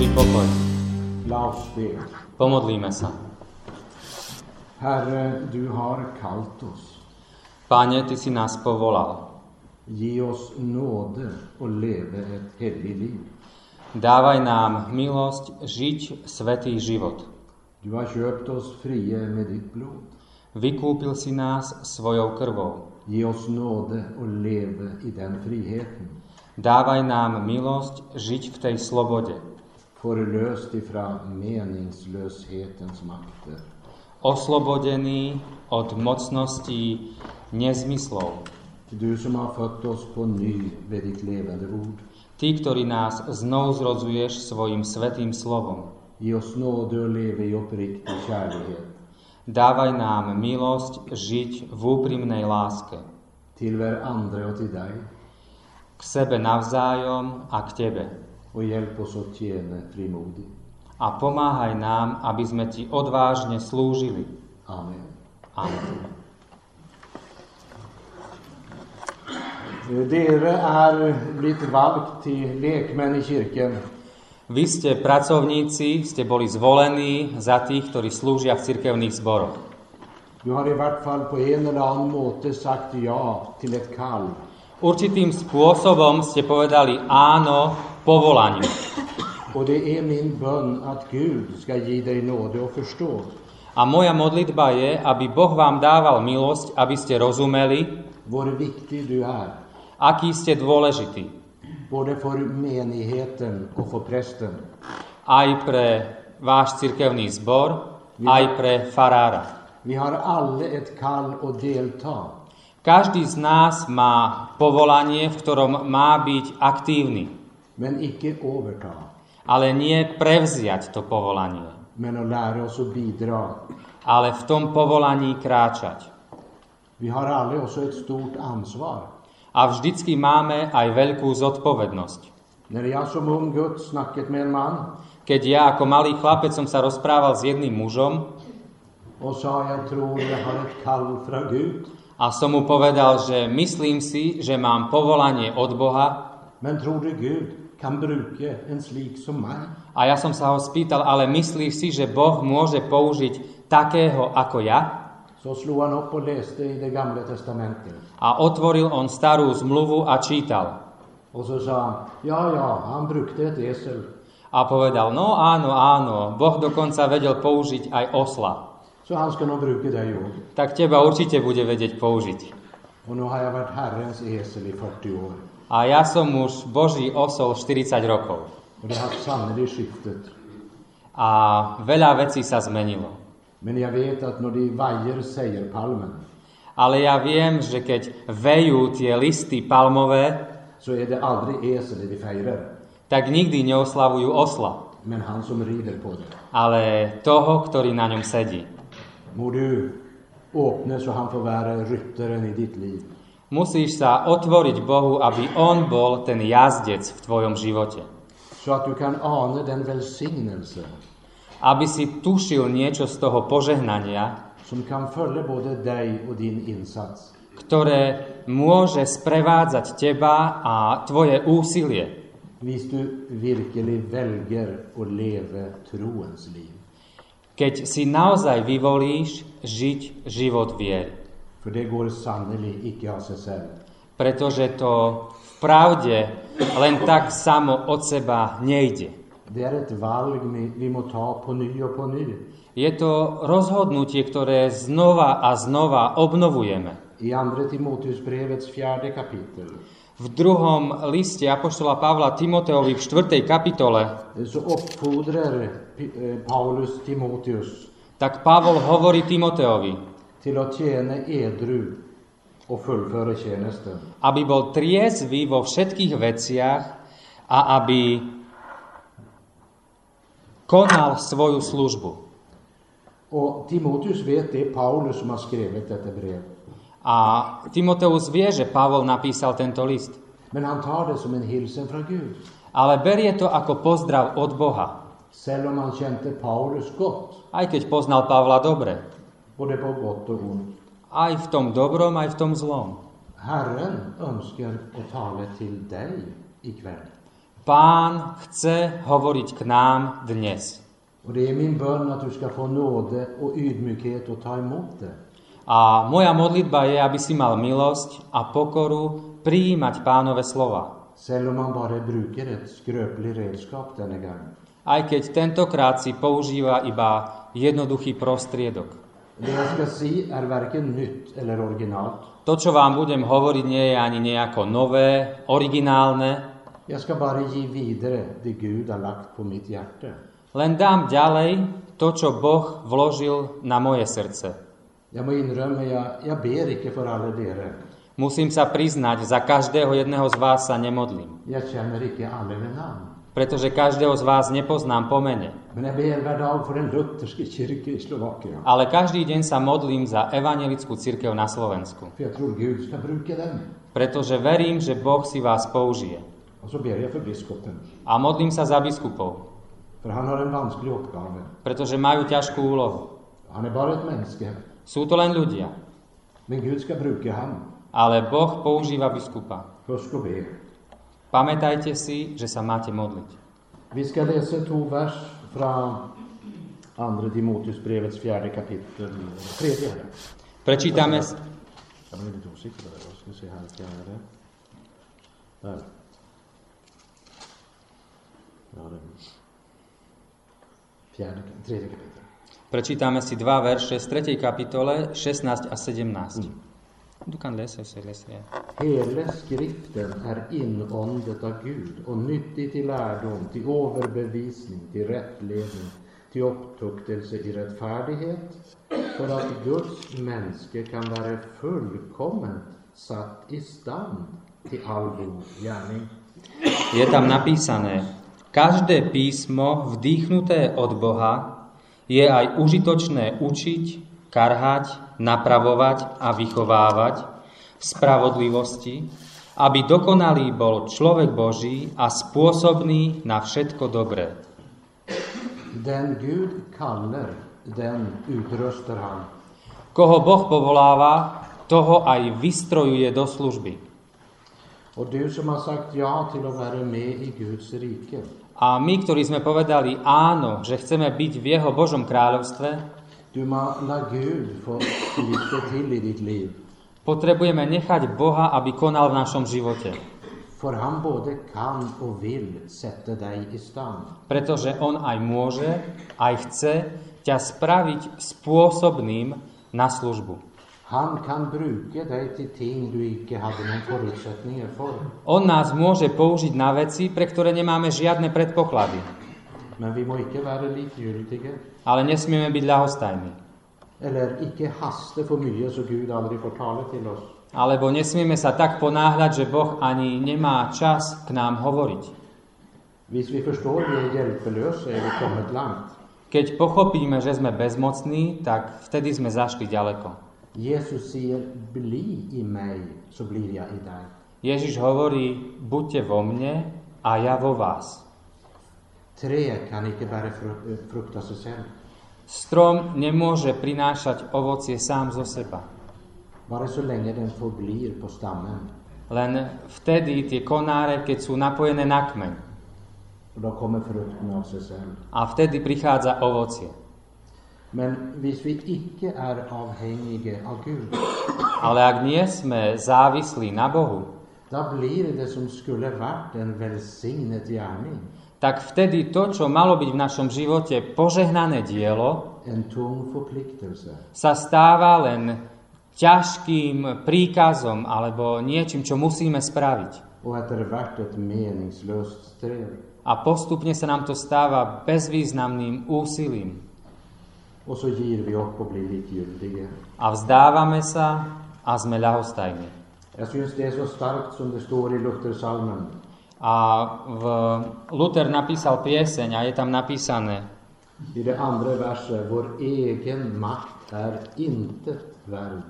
Boží pokoj. Pomodlíme sa. Herre, du har kallt oss. Páne, Ty si nás povolal. Oss nåde och leve ett liv. Dávaj nám milosť žiť svetý život. Du har köpt oss frie med ditt blod. Vykúpil si nás svojou krvou. Ge oss nåde och leve i den friheten. Dávaj nám milosť žiť v tej slobode. Förlöst ifrån meningslöshetens makter. Oslobodený od mocností nezmyslov. Du som har fött oss på ny ved ditt levande ord. Ty, ktorý nás znovu zrozuješ svojim svetým slovom. Ge oss nåde att leva i uppriktig kärlighet Dávaj nám milosť žiť v úprimnej láske. till varandra och till dig. K sebe navzájom a k Tebe. Och hjälp oss att tjäna frimodigt. A pomáhaj nám, aby sme Ti odvážne slúžili. Amen. Amen. Dere er blitt valgt til lekmenn i kirken. Vy ste pracovníci, ste boli zvolení za tých, ktorí slúžia v cirkevných zboroch. Du har i hvert fall på en eller annen måte sagt ja til et kall. Určitým spôsobom ste povedali áno povolaniu. Och det är min bön att Gud ska ge dig nåde och förstå A moja modlitba je, aby Boh vám dával milosť, aby ste rozumeli, hur viktig du är. aký ste dôležitý. Både för menigheten och för prästen. Aj pre váš cirkevný zbor, aj pre farára. Vi har alla ett kall att delta. Každý z nás má povolanie, v ktorom má byť aktívny, Men icke överta. ale nie prevziať to povolanie, Men att lära oss att bidra. ale v tom povolaní kráčať. Vi har alla också ett stort ansvar. A vždycky máme aj veľkú zodpovednosť. När jag som ung Gud snackat med en man Keď ja ako malý chlapec som sa rozprával s jedným mužom och sa jag tror jag har ett kall från Gud. a som mu povedal, že myslím si, že mám povolanie od Boha Men tror du Gud kan bruka en slik som mig? a ja som sa ho spýtal, ale myslíš si, že Boh môže použiť takého ako ja? Så slog han upp och läste i det gamla testamentet. A otvoril on starú zmluvu a čítal. Och så sa han, ja, ja, han brukte ett esel. A povedal, no áno, áno, Boh dokonca vedel použiť aj osla. Så han ska nog bruka dig också. Tak teba určite bude vedieť použiť. Och nu har jag varit Herrens esel i 40 år. A ja som už Boží osol 40 rokov. A veľa vecí sa zmenilo. Ale ja viem, že keď vejú tie listy palmové, firar. tak nikdy neoslavujú osla, ale toho, ktorý na ňom sedí. Må du öppna så han får vara ryttaren i ditt liv. Musíš sa otvoriť Bohu, aby On bol ten jazdec v tvojom živote. Så att du kan ana den välsignelse Aby si tušil niečo z toho požehnania, som kan följa både dig och din insats. ktoré môže sprevádzať teba a tvoje úsilie, Hvis du virkelig väljer att leva troens liv. keď si naozaj vyvolíš žiť život viery. För det går sannolikt icke av sig själv. Pretože to v pravde len tak samo od seba nejde. Det är ett valg vi må ta på ny och på ny. Je to rozhodnutie, ktoré znova a znova obnovujeme. I andra Timoteusbrevets fjärde kapitel V druhom liste Apoštola Pavla Timoteovi v 4. kapitole eh, Paulus Timoteus tak Pavol hovorí Timoteovi, till att tjäna edru och fullföra tjänsten. aby bol triezvy vo všetkých veciach a aby konal svoju službu. Och Timoteus vet det Paulus som har skrivit detta brev. A Timoteus vie, že Pavol napísal tento list. Men han tar det som en hilsen från Gud. Ale berie to ako pozdrav od Boha. Selv om han kjente Paulus godt, Aj keď poznal Pavla dobre. Och ont. Aj v tom dobrom, aj v tom zlom. Herren önskar att tala till dig ikväll. Pán chce hovoriť k nám dnes. Och det är min bön att du ska få nåde och ydmykhet att ta emot det. A moja modlitba je, aby si mal milosť a pokoru prijímať pánové slova. Selv om redskap. Aj keď tentokrát si používa iba jednoduchý prostriedok. Originalt. To, čo vám budem hovoriť, nie je ani nejako nové, originálne, len dám ďalej to, čo Boh vložil na moje srdce. Musím sa priznať, za každého jedného z vás sa nemodlím, Pretože každého z vás nepoznám po mene. Ale každý deň sa modlím za evangelickú cirkev na Slovensku, pretože verím, že Boh si vás použije. A modlím sa za biskupov, pretože majú ťažkú úlohu. Människa. Sú to len ľudia, ale Boh používa biskupa. Pamätajte si, že sa máte modliť. Vi ska läsa två vers från Andra Timoteusbrevets fjärde kapitel. Tredje. Prečítame, Jag blev lite osäker på det. Jag ska se här. Fjärde. Där. Ja, det. Fjärde, tredje kapitel. prečítame si dva verše z 3. kapitole 16 a 17. Du kan läsa så läser jag. Hela skriften är inåndet av Gud och nyttig till lärdom, till överbevisning, till rättledning, till upptuktelse i rättfärdighet, för att Guds människa kan vara fullkomment satt i stand till all god gärning. Je tam napísané, každé písmo vdýchnuté od Boha je aj užitočné učiť, karhať, napravovať a vychovávať v spravodlivosti, aby dokonalý bol človek Boží a spôsobný na všetko dobré. Den Gud kallar, den utrustar han. Koho Boh povoláva, toho aj vystrojuje do služby. Och du som har sagt ja till att vara med i Guds rike, A my, ktorí sme povedali áno, že chceme byť v Jeho Božom kráľovstve, du må la Gud få till i ditt liv. potrebujeme nechať Boha, aby konal v našom živote. För han både kan och vill sätta dig i stand. Pretože On aj môže, aj chce ťa spraviť spôsobným na službu. Han kan bruka dig till ting du icke hade någon förutsättningar för. On nás môže použiť na veci, pre ktoré nemáme žiadne predpoklady. Men vi må icke vara likgiltiga Ale nesmieme byť ľahostajní. eller icke hasta för mycket så Gud aldrig får tala till oss. Alebo nesmieme sa tak ponáhľať, že Boh ani nemá čas k nám hovoriť. Hvis vi förstår vi är hjälplösa är vi kommit långt. Keď pochopíme, že sme bezmocní, tak vtedy sme zašli ďaleko. Jesus säger bli i mig så blir jag i dig. Ježiš hovorí, buďte vo mne a ja vo vás. Trä kan icke bara fru- eh, frukta sig själv. Strom nemôže prinášať ovocie sám zo seba. Bara så länge den förblir på stammen. Len vtedy tie konáre, keď sú napojené na kmeň. Av. A vtedy prichádza ovocie. Men hvis vi icke är avhängiga av Gud, Ale ak nie sme závislí na Bohu, då blir det som skulle varit en välsignad gärning tak vtedy to, čo malo byť v našom živote požehnané dielo, sa stáva len ťažkým príkazom alebo niečím, čo musíme spraviť. A postupne sa nám to stáva bezvýznamným úsilím. A vzdávame sa a sme ľahostajní. Jag syns det är så starkt som det står i Luthersalmen. A v Luther napísal pieseň a je tam napísané I det andra verset, vår egen makt är inte värd.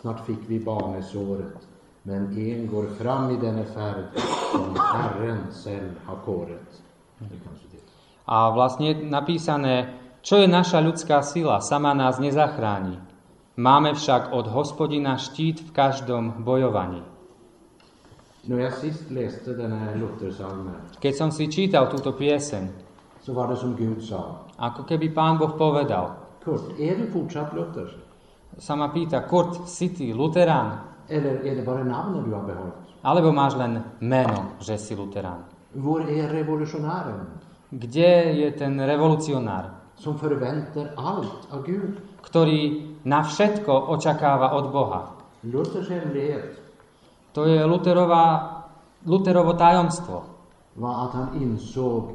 Snart fick vi barnesåret, men en går fram i denne färd som Herren själv har kåret. A vlastne je napísané, čo je naša ľudská sila, sama nás nezachráni. Máme však od hospodina štít v každom bojovaní. När jag sist läste den här Luthersalmen Keď som si čítal túto pieseň, så var det som Gud sa. ako keby pán Boh povedal, Kurt, är du fortsatt luthersk? sa ma pýta, Kurt, si ty luterán? Eller är det bara namnet du har behållit? Alebo máš len meno, že si luterán? Var är revolutionären Kde je ten revolucionár, som förväntar allt av Gud? ktorý na všetko očakáva od Boha? Luthers hemlighet To je Luterová, Luterovo tajomstvo, var att han insåg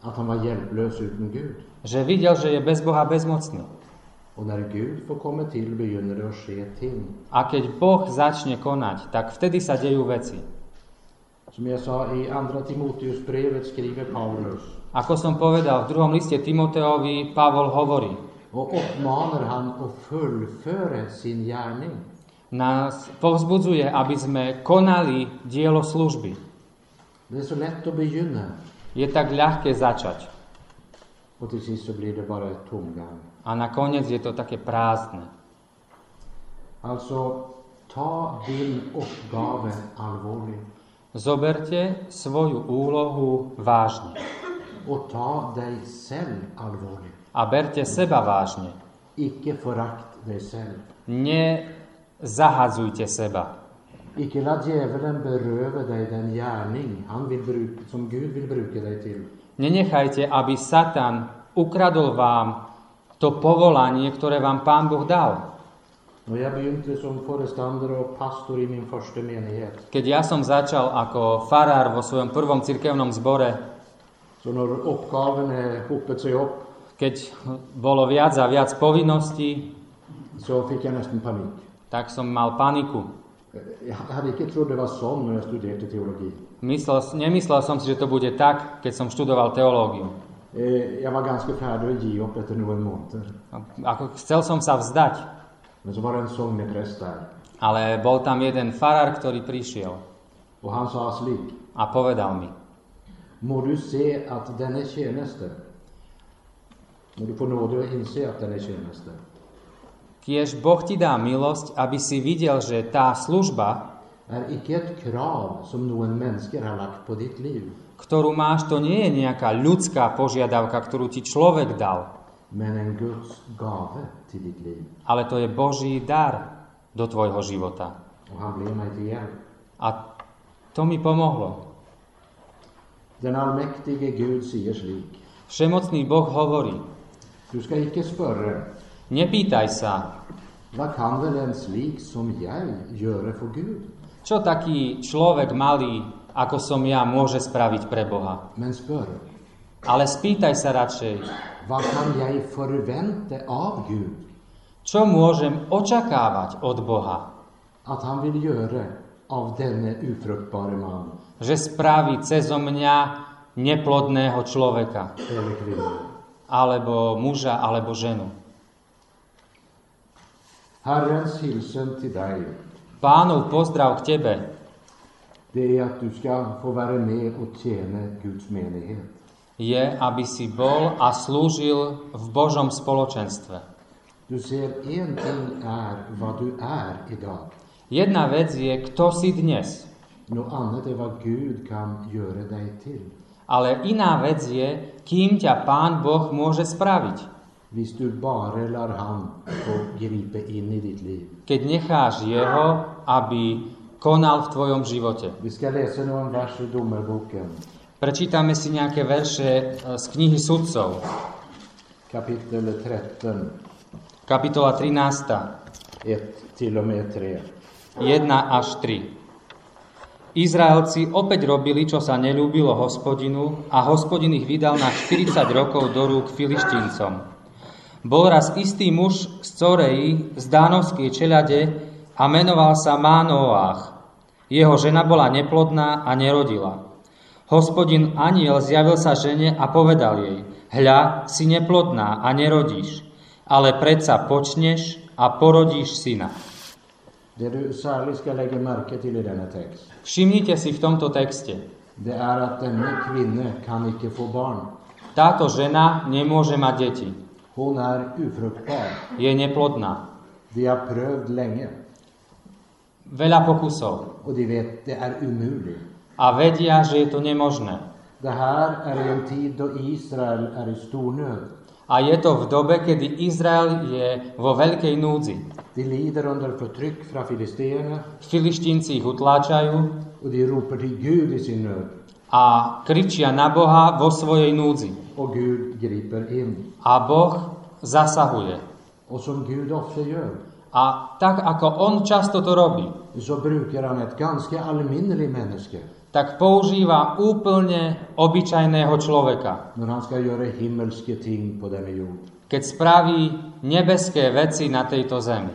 att han var hjälplös utan Gud. že videl, že je bez Boha bezmocný. Och när Gud får komma till begynner det att ske ting. A keď Boh začne konať, tak vtedy sa dejú veci. Som jag sa i Andra Timoteusbrevet skriver Paulus Ako som povedal, v druhom liste Timoteovi Pavol hovorí, och uppmanar han att fullföra sin gärning. Nás povzbudzuje, aby sme konali dielo služby. Det är så lätt att begynna Je tak ľahké začať. och till sist så blir det bara ett tomgång. A nakoniec je to také prázdne. Alltså, ta din uppgave allvarligt Zoberte svoju úlohu vážne. och ta dig själv allvarligt. A berte seba vážne. Icke förakt dig själv. Nezahadzujte seba. Icke låt djävulen beröva dig den gärning han vill bruka, som Gud vill bruka dig till. Nenechajte, aby Satan ukradol vám to povolanie, ktoré vám Pán Boh dal. Och jag begynte som föreståndare och pastor i min första menighet. Keď ja som začal ako farár vo svojom prvom cirkevnom zbore, Så när uppgaven hopet sig upp keď bolo viac a viac povinností, så fick jag nästan panik. Tak som mal paniku. Jag hade inte trott det var så när jag studerade teologi. Myslel, nemyslel som si, že to bude tak, keď som študoval teológiu. Eh, Jag var ganska färdig att ge upp efter några månader. Ako chcel som sa vzdať, Men så var det en sångpräst där. ale bol tam jeden farár, ktorý prišiel Och han sa slik. a povedal mi, Må du se att den är tjänste. Må du få nåde inse att den är tjänste. Kiež Boh ti dá milosť, aby si videl, že tá služba, Är icke ett krav som någon människa har lagt på ditt liv. ktorú máš, to nie je nejaká ľudská požiadavka, ktorú ti človek dal, Men en Guds gave till ditt liv. ale to je Boží dar do tvojho života. Och han blev mig till hjälp. A to mi pomohlo. Den allmäktige Gud säger slik. Všemocný Boh hovorí, Du ska icke spörre. Nepýtaj sa, kan en slik som Gud? čo taký človek malý, ako som ja, môže spraviť pre Boha. Men. Ale spýtaj sa radšej, kan av Gud čo môžem očakávať od Boha, han av denne ufruktbare že spraví cezo mňa neplodného človeka, alebo muža, alebo ženu. Herrens hilsen till dig, Pánov pozdrav k tebe det är att du ska få vara med och tjäna Guds menighet. je, aby si bol a slúžil v Božom spoločenstve. Du ser, en ting är vad du är idag. Jedna vec je, kto si dnes, Något annat är vad Gud kan göra dig till. ale iná vec je, kým ťa Pán Boh môže spraviť. Hvis du bara lar han få gripa in i ditt liv. Keď necháš Jeho, aby konal v tvojom živote. Vi ska läsa några vers i Domarboken, Prečítame si nejaké verše e, z knihy Sudcov, kapitel 13, kapitola 13, 1 till och med 3. 1 až 3. Izraelci opäť robili, čo sa nelúbilo hospodinu a hospodin ich vydal na 40 rokov do rúk filištíncom. Bol raz istý muž z Coreji, z Dánovskej čeľade a menoval sa Mánoách. Jeho žena bola neplodná a nerodila. Hospodin aniel zjavil sa žene a povedal jej, Hľa, si neplodná a nerodíš, ale predsa počneš a porodíš syna. Všimnite si v tomto texte. Táto žena nemôže mať deti. Hon er ufruktbar. Je neplodná. De har prøvd lenge, Veľa pokusov. og de vet det er umulig. A vedia, že je to nemožné. Det her er i en tid da Israel er i stor nød. A je to v dobe, kedy Izrael je vo veľkej núdzi. De lider under fortrykk fra filisteerne, Filištínci ich utláčajú og de roper til Gud i sin nød. A kričia na Boha vo svojej núdzi. Gud griper. A Boh zasahuje. Som Gud A tak ako on často to robí, så han tak používa úplne obyčajného človeka, når han skal gjøre himmelske ting på denne jord. keď spraví nebeské veci na tejto zemi.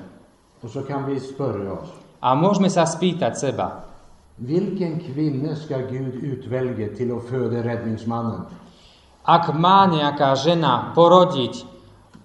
Og så kan vi spørre oss A môžeme sa spýtať seba, hvilken kvinne skal Gud utvelge til å føde redningsmannen? ak má nejaká žena porodiť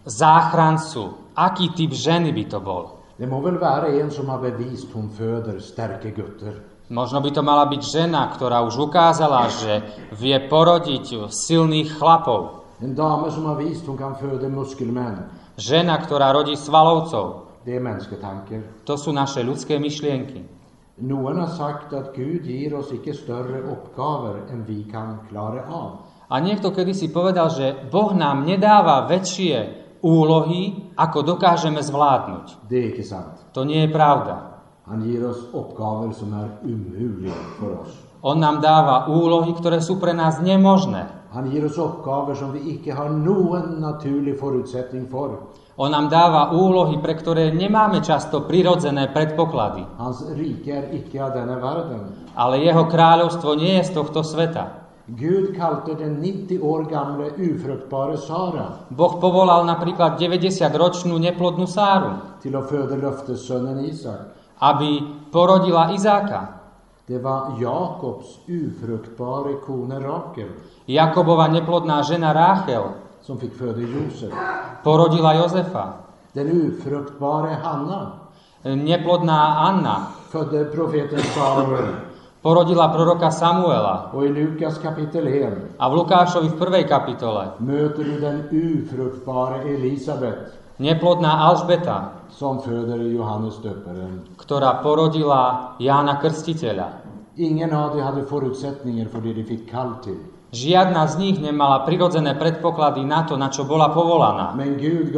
záchrancu, aký typ ženy by to bol? Det må vel være en som har bevist hun føder sterke gutter. Možno by to mala byť žena, ktorá už ukázala, že vie porodiť silných chlapov. En dame som har vist hun kan føde muskelmenn. Žena, ktorá rodí svalovcov. Det er mennesketanker. To sú naše ľudské myšlienky. Noen har sagt at Gud gir oss ikke større oppgaver enn vi kan klare av. A niekto kedysi povedal, že Boh nám nedáva väčšie úlohy, ako dokážeme zvládnuť. Er. To nie je pravda. Han gir oss oppgaver som er umulige for oss. On nám dáva úlohy, ktoré sú pre nás nemožné. Han gir oss oppgaver som vi ikke har noen naturlig forutsetning for. On nám dáva úlohy, pre ktoré nemáme často prirodzené predpoklady. Hans rike er ikke av denne verden. Ale jeho kráľovstvo nie je z tohto sveta. Gud kalte den 90 år gamle ufruktbare Sara Boh povolal napríklad 90-ročnú neplodnú Sáru, til å føde løftesønnen Isak. aby porodila Izáka. Det var Jakobs ufruktbare kone Rakel Jakobova neplodná žena Ráchel som fikk føde Josef. porodila Jozefa. Den ufruktbare Hanna Neplodná Anna fødde profeten Samuel. porodila proroka Samuela. Og i Lukas kapittel 1 A v Lukášovi v prvej kapitole møter du den ufruktbare Elisabeth neplodná Alžbeta, som Johannes døperen. ktorá porodila Jána Krstiteľa. Ingen av forutsetninger for det de fikk kall til. Žiadna z nich nemala prirodzené predpoklady na to, na čo bola povolaná. Men Gud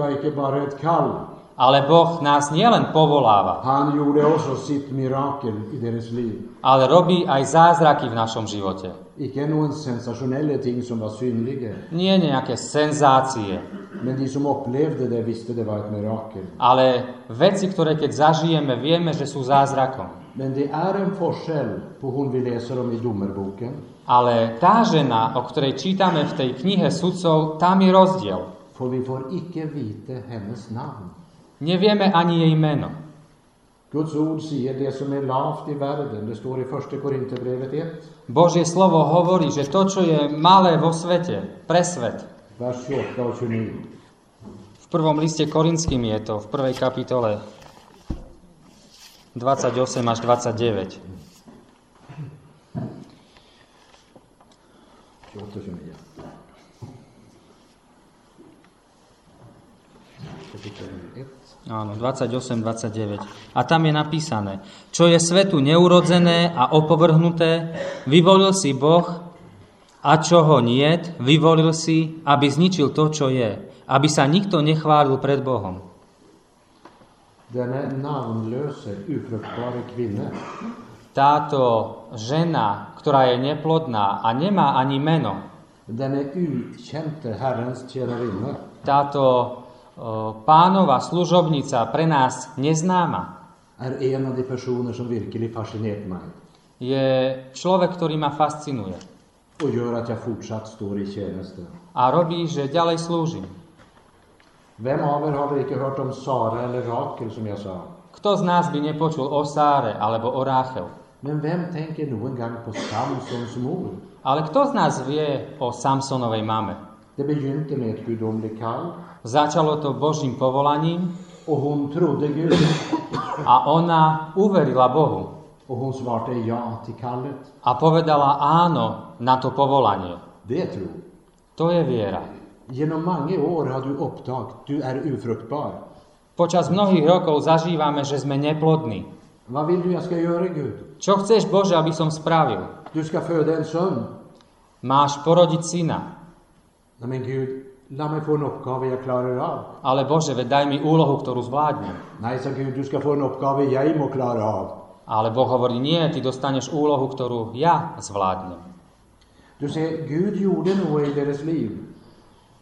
kall, Ale Boh nás nielen povoláva, han gjorde sitt mirakel i deres liv. ale robí aj zázraky v našom živote. Ikke noen sensasjonelle ting som var synlige, Nie nejaké senzácie, men de som opplevde det, visste det var et mirakel. ale veci, ktoré keď zažijeme, vieme, že sú zázrakom. Men det er en forskjell på hun vi leser om i dommerboken, Ale tá žena, o ktorej čítame v tej knihe sudcov, tam je rozdiel. for vi får ikke vite hennes navn. Nevieme ani jej meno. Guds ord sier det som er lavt i verden. Det står i 1. Korinterbrevet 1, Božie slovo hovorí, že to, čo je malé vo svete, pre svet, vers 28 og 29. v prvom liste Korinským je to, v prvej kapitole 28 až 29. 28 og 29. Kapittel 1. Áno, 28, 29. A tam je napísané, čo je svetu neurodzené a opovrhnuté, vyvolil si Boh a čo ho niet, vyvolil si, aby zničil to, čo je, aby sa nikto nechválil pred Bohom. Táto žena, ktorá je neplodná a nemá ani meno, táto pánova služobnica pre nás neznáma, er en av de personer som virkelig fascinerte meg, je človek, ktorý ma fascinuje og gjør at jeg fortsatt står i tjeneste. a robí, že ďalej slúžim. Hvem av dere har ikke hørt om Sara eller Rakel, som jeg sa? Kto z nás by nepočul o Sáre alebo o Ráchel? Men hvem tenker noen gang på Samsons mor? Ale kto z nás vie o Samsonovej mame? Det begynte med ett gudomligt kall Začalo to Božím povolaním och hon trodde Gud a ona uverila Bohu och hon svarte ja till kallet. a povedala áno na to povolanie. Det tro. To je viera. Genom många år har du upptagt, du är ufruktbar. Počas mnohých rokov zažívame, že sme neplodní. Vad vill du jag ska göra Gud? Čo chceš, Bože, aby som spravil? Du ska föda en son. Máš porodiť syna. Nej men Gud, låt mig få en uppgave jag klarar av. Ale Bože, veď daj mi úlohu, ktorú zvládnem. Nej, sa Gud, du ska få en uppgave jag må klara av. Ale Boh hovorí, nie, ty dostaneš úlohu, ktorú ja zvládnem. Du ser, Gud gjorde något i deras liv.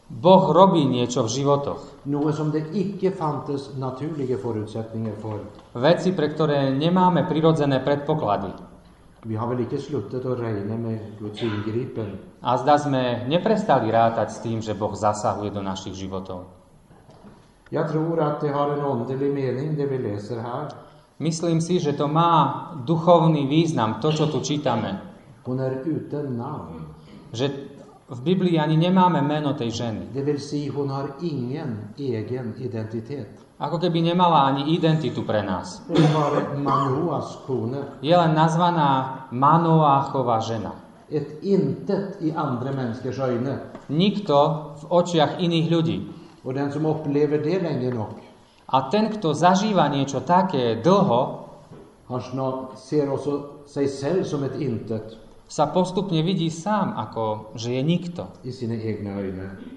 Boh robí niečo v životoch. Något som det icke fanns naturliga förutsättningar för. Veci, pre ktoré nemáme prirodzené predpoklady. Vi har väl icke sluttat att räkna med Guds ingripen. A zda sme neprestali rátať s tým, že Boh zasahuje do našich životov. Jag tror att det har en underlig mening det vi läser här. Myslím si, že to má duchovný význam, to, čo tu čítame. Hon är utan namn. Že v Biblii ani nemáme meno tej ženy. Det vill säga, hon har ingen egen identitet. Ako keby nemala ani identitu pre nás. Je len nazvaná Manoáchová žena. Ett intet i andra människors ögon. Nikto v očiach iných ľudí. Och den som upplever det länge nog, A ten, kto zažíva niečo také dlho, han snart ser också sig själv som ett intet sa postupne vidí sám ako, že je nikto.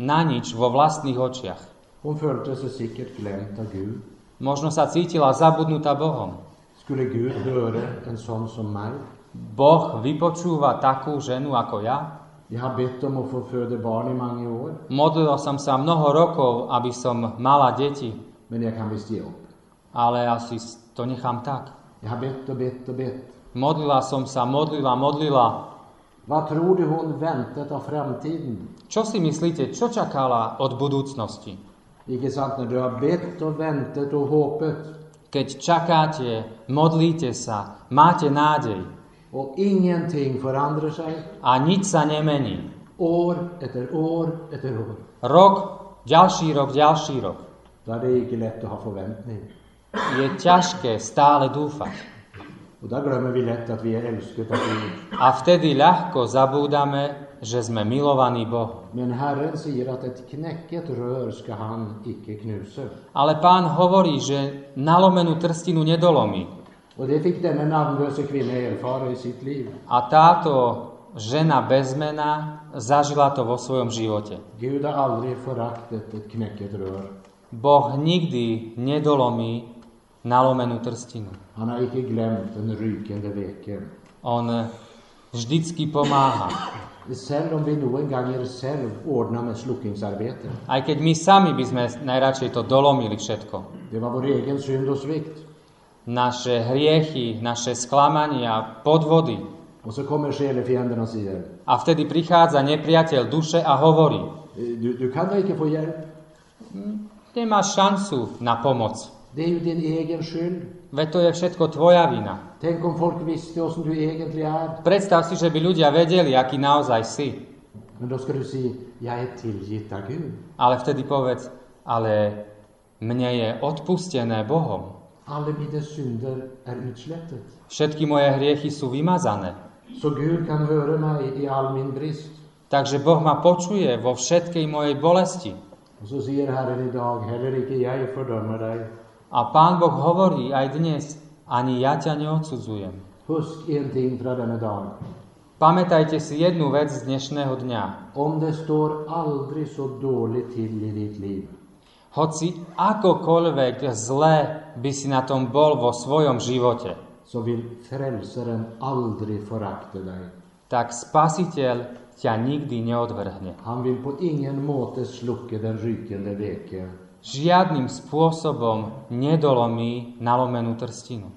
Na nič vo vlastných očiach. Hon följde sig säkert glömt av Gud. Možno sa cítila zabudnutá Bohom. Skulle Gud höra en sån som mig? Boh vypočúva takú ženu ako ja? Jag har bett om att få föda barn i många år, Modlil som sa mnoho rokov, aby som mala deti, men jag kan visst ge upp. ale asi to nechám tak. Jag har bett och bett och bett. Modlila som sa, modlila, modlila. Vad tror du hon väntat av framtiden? Čo si myslíte, čo čakala od budúcnosti? Icke sant, när du har bett och väntat och hoppet Keď čakáte, modlíte sa, máte nádej och ingenting förändrar sig, a nič sa nemení. år efter år efter år, Rok, ďalší rok, ďalší rok. då är det icke lätt att ha förväntning. Je ťažké stále dúfať. Gud. A vtedy ľahko zabúdame, že sme milovaní Boh. Men Herren säger att ett knäcket rör ska han icke knusa. Ale pán hovorí, že nalomenú trstinu nedolomí. Och det fick denna namnlösa kvinna erfara i sitt liv. A táto žena bez mena zažila to vo svojom živote. Gud har aldrig föraktat ett knäcket rör. Boh nikdy nedolomí nalomenú trstinu. Han har icke glömt den rykande veken. On vždycky pomáha. Selv om vi någon gånger själv ordnar med slukningsarbete. Aj keď my sami by sme najradšej to dolomili všetko. Det var vår egen synd och svikt. Naše hriechy, naše sklamania, podvody. Och så kommer själefienden och säger, A vtedy prichádza nepriateľ duše a hovorí, "Eh, du, du kan väl icke få hjälp? nemáš šancu na pomoc. Det är ju din egen skyld. Veď to je všetko tvoja vina. Tänk om folk visste som du egentligen är. Predstav si, že by ľudia vedeli, aký naozaj si. Men då ska du säga, jag är tillgitt av Gud. Ale vtedy povedz, ale mne je odpustené Bohom. Alla mina synder är utslättet. Všetky moje hriechy sú vymazané. Så Gud kan höra mig i all min brist. Takže Boh ma počuje vo všetkej mojej bolesti. A Pán Boh hovorí aj dnes, ani ja ťa neodsudzujem. Husk en ting från denna dag. Pamätajte si jednu vec z dnešného dňa. Om det står aldrig så dåligt till i ditt liv, Hoci akokoľvek zle by si na tom bol vo svojom živote, så vill frälsaren aldrig förakta dig. tak Spasiteľ ťa nikdy neodvrhne. Han vill på ingen måte slucka den rykande veken. Žiadnym spôsobom nedolomí nalomenú trstinu.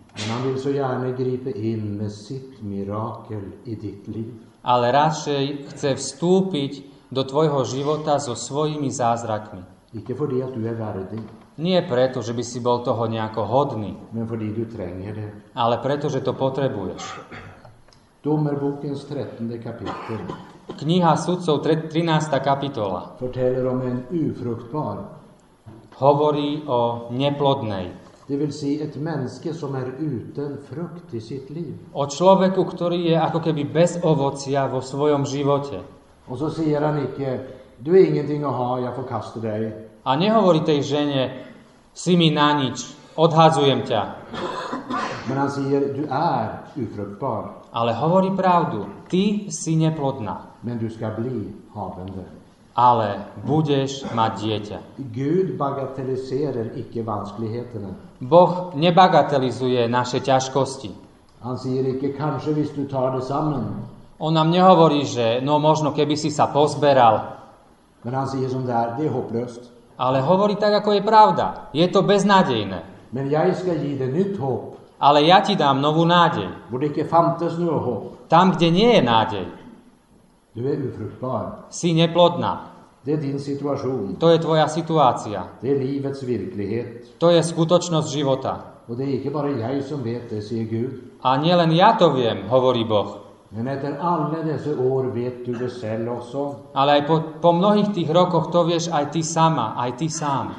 Ale radšej chce vstúpiť do tvojho života so svojimi zázrakmi. Värdig, Nie preto, že by si bol toho nejako hodný, ale preto, že to potrebuješ. Domerbokens trettonde kapitel. Kniha sudcov, tre- 13. kapitola, forteller om en ufruktbar. Hovorí o neplodnej. Det vill si ett människa som är utan frukt i sitt liv. O človeku, ktorý je ako keby bez ovocia vo svojom živote. Och så säger han icke, du är ingenting att ha, jag förkastar dig. A nehovorí tej žene, si mi na nič, odhadzujem ťa. Men han säger, du är ufruktbar, Ale hovorí pravdu, ty si neplodná, men du ska bli havande. Ale budeš mať dieťa. Gud bagatelliserar icke vanskligheterna. Boh nebagatelizuje naše ťažkosti. Han säger icke, kanske hvis du tar det samman. On nám nehovorí, že no možno keby si sa pozberal, Men han säger som det är, det är hopplöst. ale hovorí tak, ako je pravda. Je to beznádejné. Men jag ska ge dig nytt hopp, Ale ja ti dám novú nádej. hvor det icke fantes hopp. Tam, kde nie je nádej, Du är ufruktbar. si neplodná. Det är din situation. To je tvoja situácia. Det är livets verklighet. To je skutočnosť života. Och det är icke bara jag som vet det, säger Gud. A nielen ja to viem, hovorí Boh. Men efter alla dessa år vet du det själv också. Ale aj po, po mnohých tých rokoch to vieš aj ty sama, aj ty sám.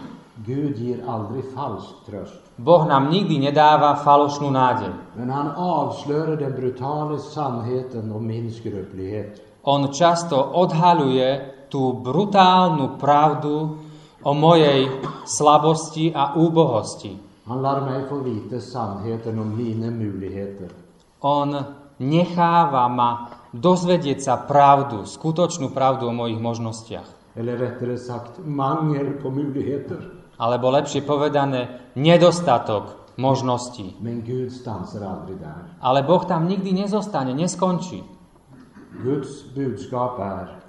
Gud ger aldrig falsk tröst. Boh nám nikdy nedáva falošnú nádej. Men han avslöjar den brutala sannheten om min skröplighet. On často odhaluje tú brutálnu pravdu o mojej slabosti a úbohosti. Han lar mig få veta sannheten om mina möjligheter. On necháva ma dozvedieť sa pravdu, skutočnú pravdu o mojich možnostiach. Eller rättare sagt, mangel på möjligheter. Alebo lepšie povedané, nedostatok možností. Ale Boh tam nikdy nezostane, neskončí. Guds budskap är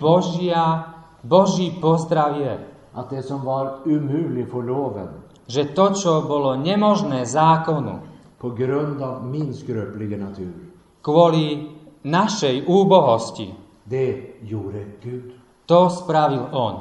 Božia, Boží pozdrav je, att det som var umuligt för loven že to, čo bolo nemožné zákonu på grund av min skröpliga natur, kvôli našej úbohosti, det gjorde Gud. to spravil On.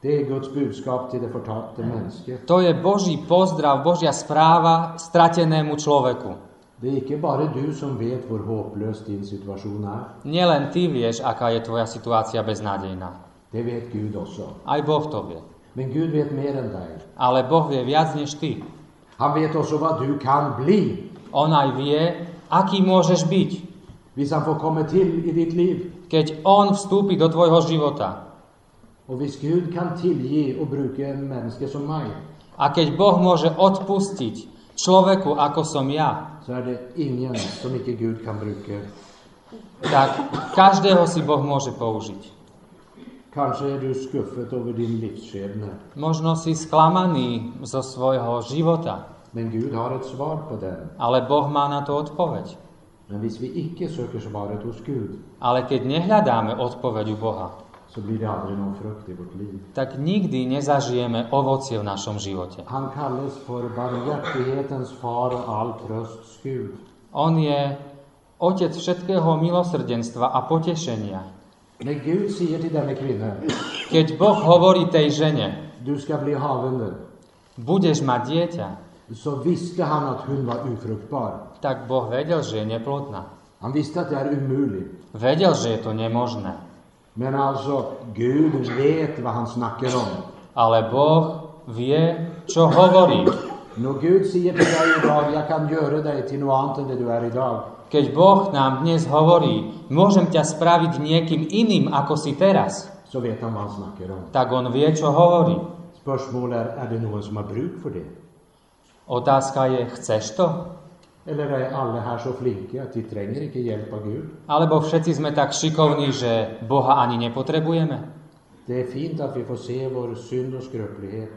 Det är Guds budskap till det förtappade människan. To je Boží pozdrav, Božia správa stratenému človeku. Det är icke bara du som vet hur hopplös din situation är. Nielen ty vieš, aká je tvoja situácia beznádejná. Det vet Gud också. Aj Boh to vie. Men Gud vet mer än dig. Ale Boh vie viac než ty. Han vet också vad du kan bli. On aj vie, aký môžeš byť, Hvis han får komma till i ditt liv. keď On vstúpi do tvojho života. Och hvis Gud kan tillge och bruka en människa som mig, A keď Boh môže odpustiť človeku, ako som ja, så är det ingen som icke Gud kan bruka. tak každého si Boh môže použiť. Kanske är du skuffet över din livsskepnad. Možno si sklamaný zo svojho života, Men Gud har ett svar på den. ale Boh má na to odpoveď. Men hvis vi icke söker svaret hos Gud, Ale keď nehľadáme odpoveď u Boha, så blir det aldrig någon frukt i vårt liv. tak nikdy nezažijeme ovocie v našom živote. Han kallas för barmhärtighetens far och all trösts Gud. On je otec všetkého milosrdenstva a potešenia. När Gud säger till denna kvinna, Keď Boh hovorí tej žene, du ska bli havande, budeš mať dieťa, så visste han att hon var ufruktbar. tak Boh vedel, že je neplodná. Han visste att det är umuligt. Vedel, že je to nemožné. Men alltså, Gud vet vad han snackar om. Ale Boh vie, čo hovorí. När Gud säger till dig idag, jag kan göra dig till något annat än det du är idag. Keď Boh nám dnes hovorí, môžem ťa spraviť niekým iným, ako si teraz, Så vet han vad han snackar om. tak On vie, čo hovorí. Spörsmålet är, är det någon som har bruk för det? Otázka je, chceš to? Eller är alla här så flinka att de tränger inte hjälp av Gud? Alebo všetci sme tak šikovní, že Boha ani nepotrebujeme? Det är fint att vi får se vår synd och skröplighet.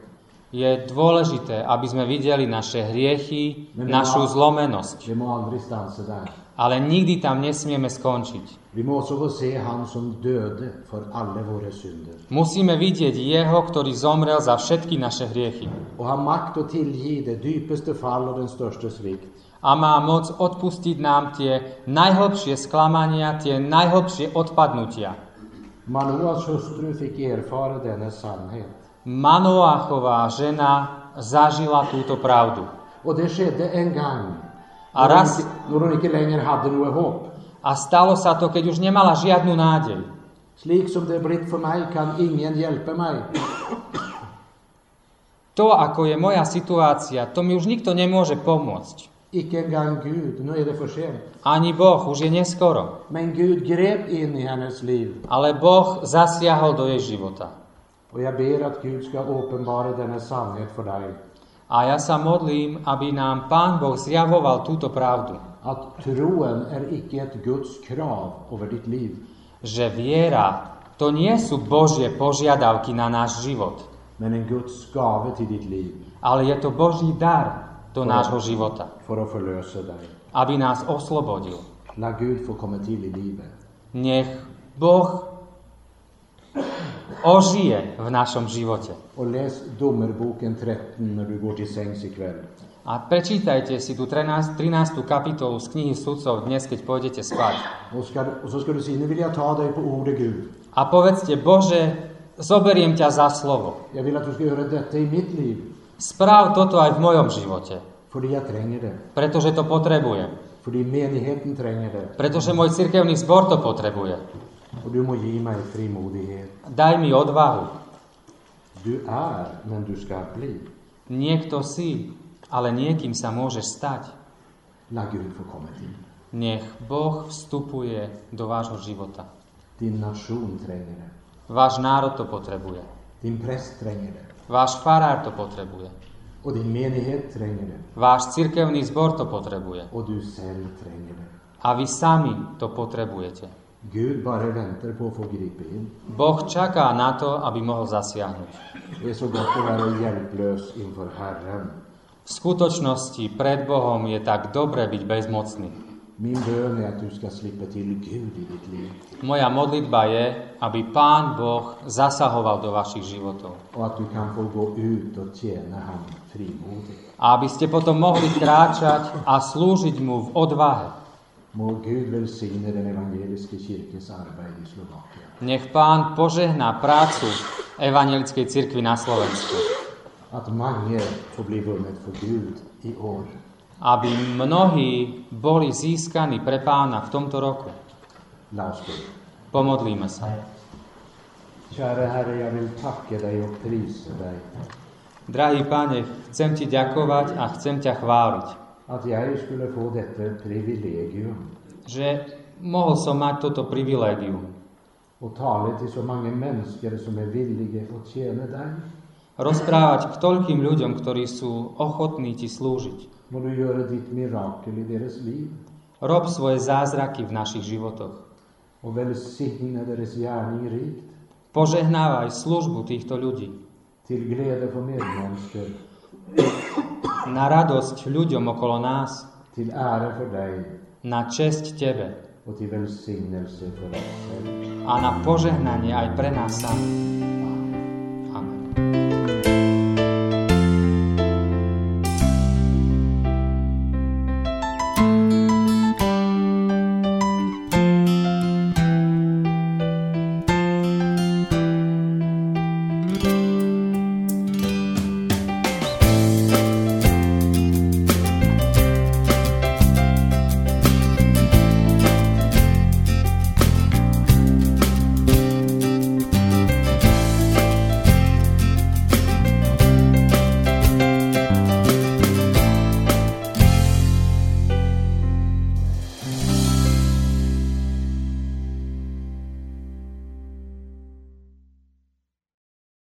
Je dôležité, aby sme videli naše hriechy, našu zlomenosť. Vi må aldrig stansa där. Ale nikdy tam nesmieme skončiť. Vi må också få se han som döde för alla våra synder. Musíme vidieť Jeho, ktorý zomrel za všetky naše hriechy. Och ha makt tillge det fall och den svikt. A má moc odpustiť nám tie najhlbšie sklamania, tie najhlbšie odpadnutia. Manoas hustru fick erfara denna sannhet. Manoáchová žena zažila túto pravdu. Och det skedde en gång A raz, inte- när hon inte längre hade något hopp. A stalo sa to, keď už nemala žiadnu nádej. Slik som det blitt för mig kan ingen hjälpa mig. To, ako je moja situácia, to mi už nikto nemôže pomôcť. Icke engang Gud, nu är det för sent. Ani Boh, už je neskoro. Men Gud grep in i hennes liv. Ale Boh zasiahol do jej života. Och jag ber att Gud ska uppenbara denna sanning för dig. A ja sa modlím, aby nám Pán Boh zjavoval túto pravdu. Att troen är icke ett Guds krav över ditt liv. Že viera, to nie sú Božie požiadavky na náš život, Men en Guds gave till ditt liv. ale je to Boží dar do nášho života, aby nás oslobodil. Låt Gud få komma till i livet. Nech Boh ožije v našom živote. Och läs Domerboken 13 när du går till sängs ikväll. A prečítajte si tú 13, 13. kapitolu z knihy sudcov dnes, keď pôjdete spať. A povedzte, Bože, zoberiem ťa za slovo. Du i mitt liv. Správ toto aj v mojom živote, det. pretože to potrebujem. Menigheten det. Pretože môj cirkevný zbor to potrebuje. Du må frimodighet. Daj mi odvahu. Du men bli. Niekto si, ale niekým sa môžeš stať. Gud få till. Nech Boh vstupuje do vášho života. Din nation tränger det. Váš národ to potrebuje. Din det. Váš farár to potrebuje. Och din menighet tränger det. Váš cirkevný zbor to potrebuje. Och du själv tränger det. A vy sami to potrebujete. Gud bara väntar på att få gripa in. Boh čaká na to, aby mohol zasiahnuť. Det är så gott att vara hjälplös inför Herren. V skutočnosti pred Bohom je tak dobre byť bezmocný. Min bön är att du ska slippa till Gud i ditt liv. Moja modlitba je, aby Pán Boh zasahoval do vašich životov. Och att du kan få gå ut och tjäna han frimodigt. A aby ste potom mohli kráčať a slúžiť mu v odvahe. Må Gud välsigna den evangeliska kyrkans arbete i Slovakien. Nech Pán požehná prácu Evangelickej cirkvi na Slovensku. Att många får bli vunnet för Gud i år. Aby mnohí boli získaní pre Pána v tomto roku. Pomodlíme sa. Drahý Pane, chcem Ti ďakovať a chcem ťa chváliť, že mohol som mať toto privilégium. och tala till så många människor som är villiga att tjäna dig. Rozprávať k toľkým ľuďom, ktorí sú ochotní Ti slúžiť. Må du göra ditt mirakel i deras liv Rob svoje zázraky v našich životoch. rikt Požehnávaj službu týchto ľudí. Na radosť ľuďom okolo nás, na česť Tebe a na požehnanie aj pre nás samých.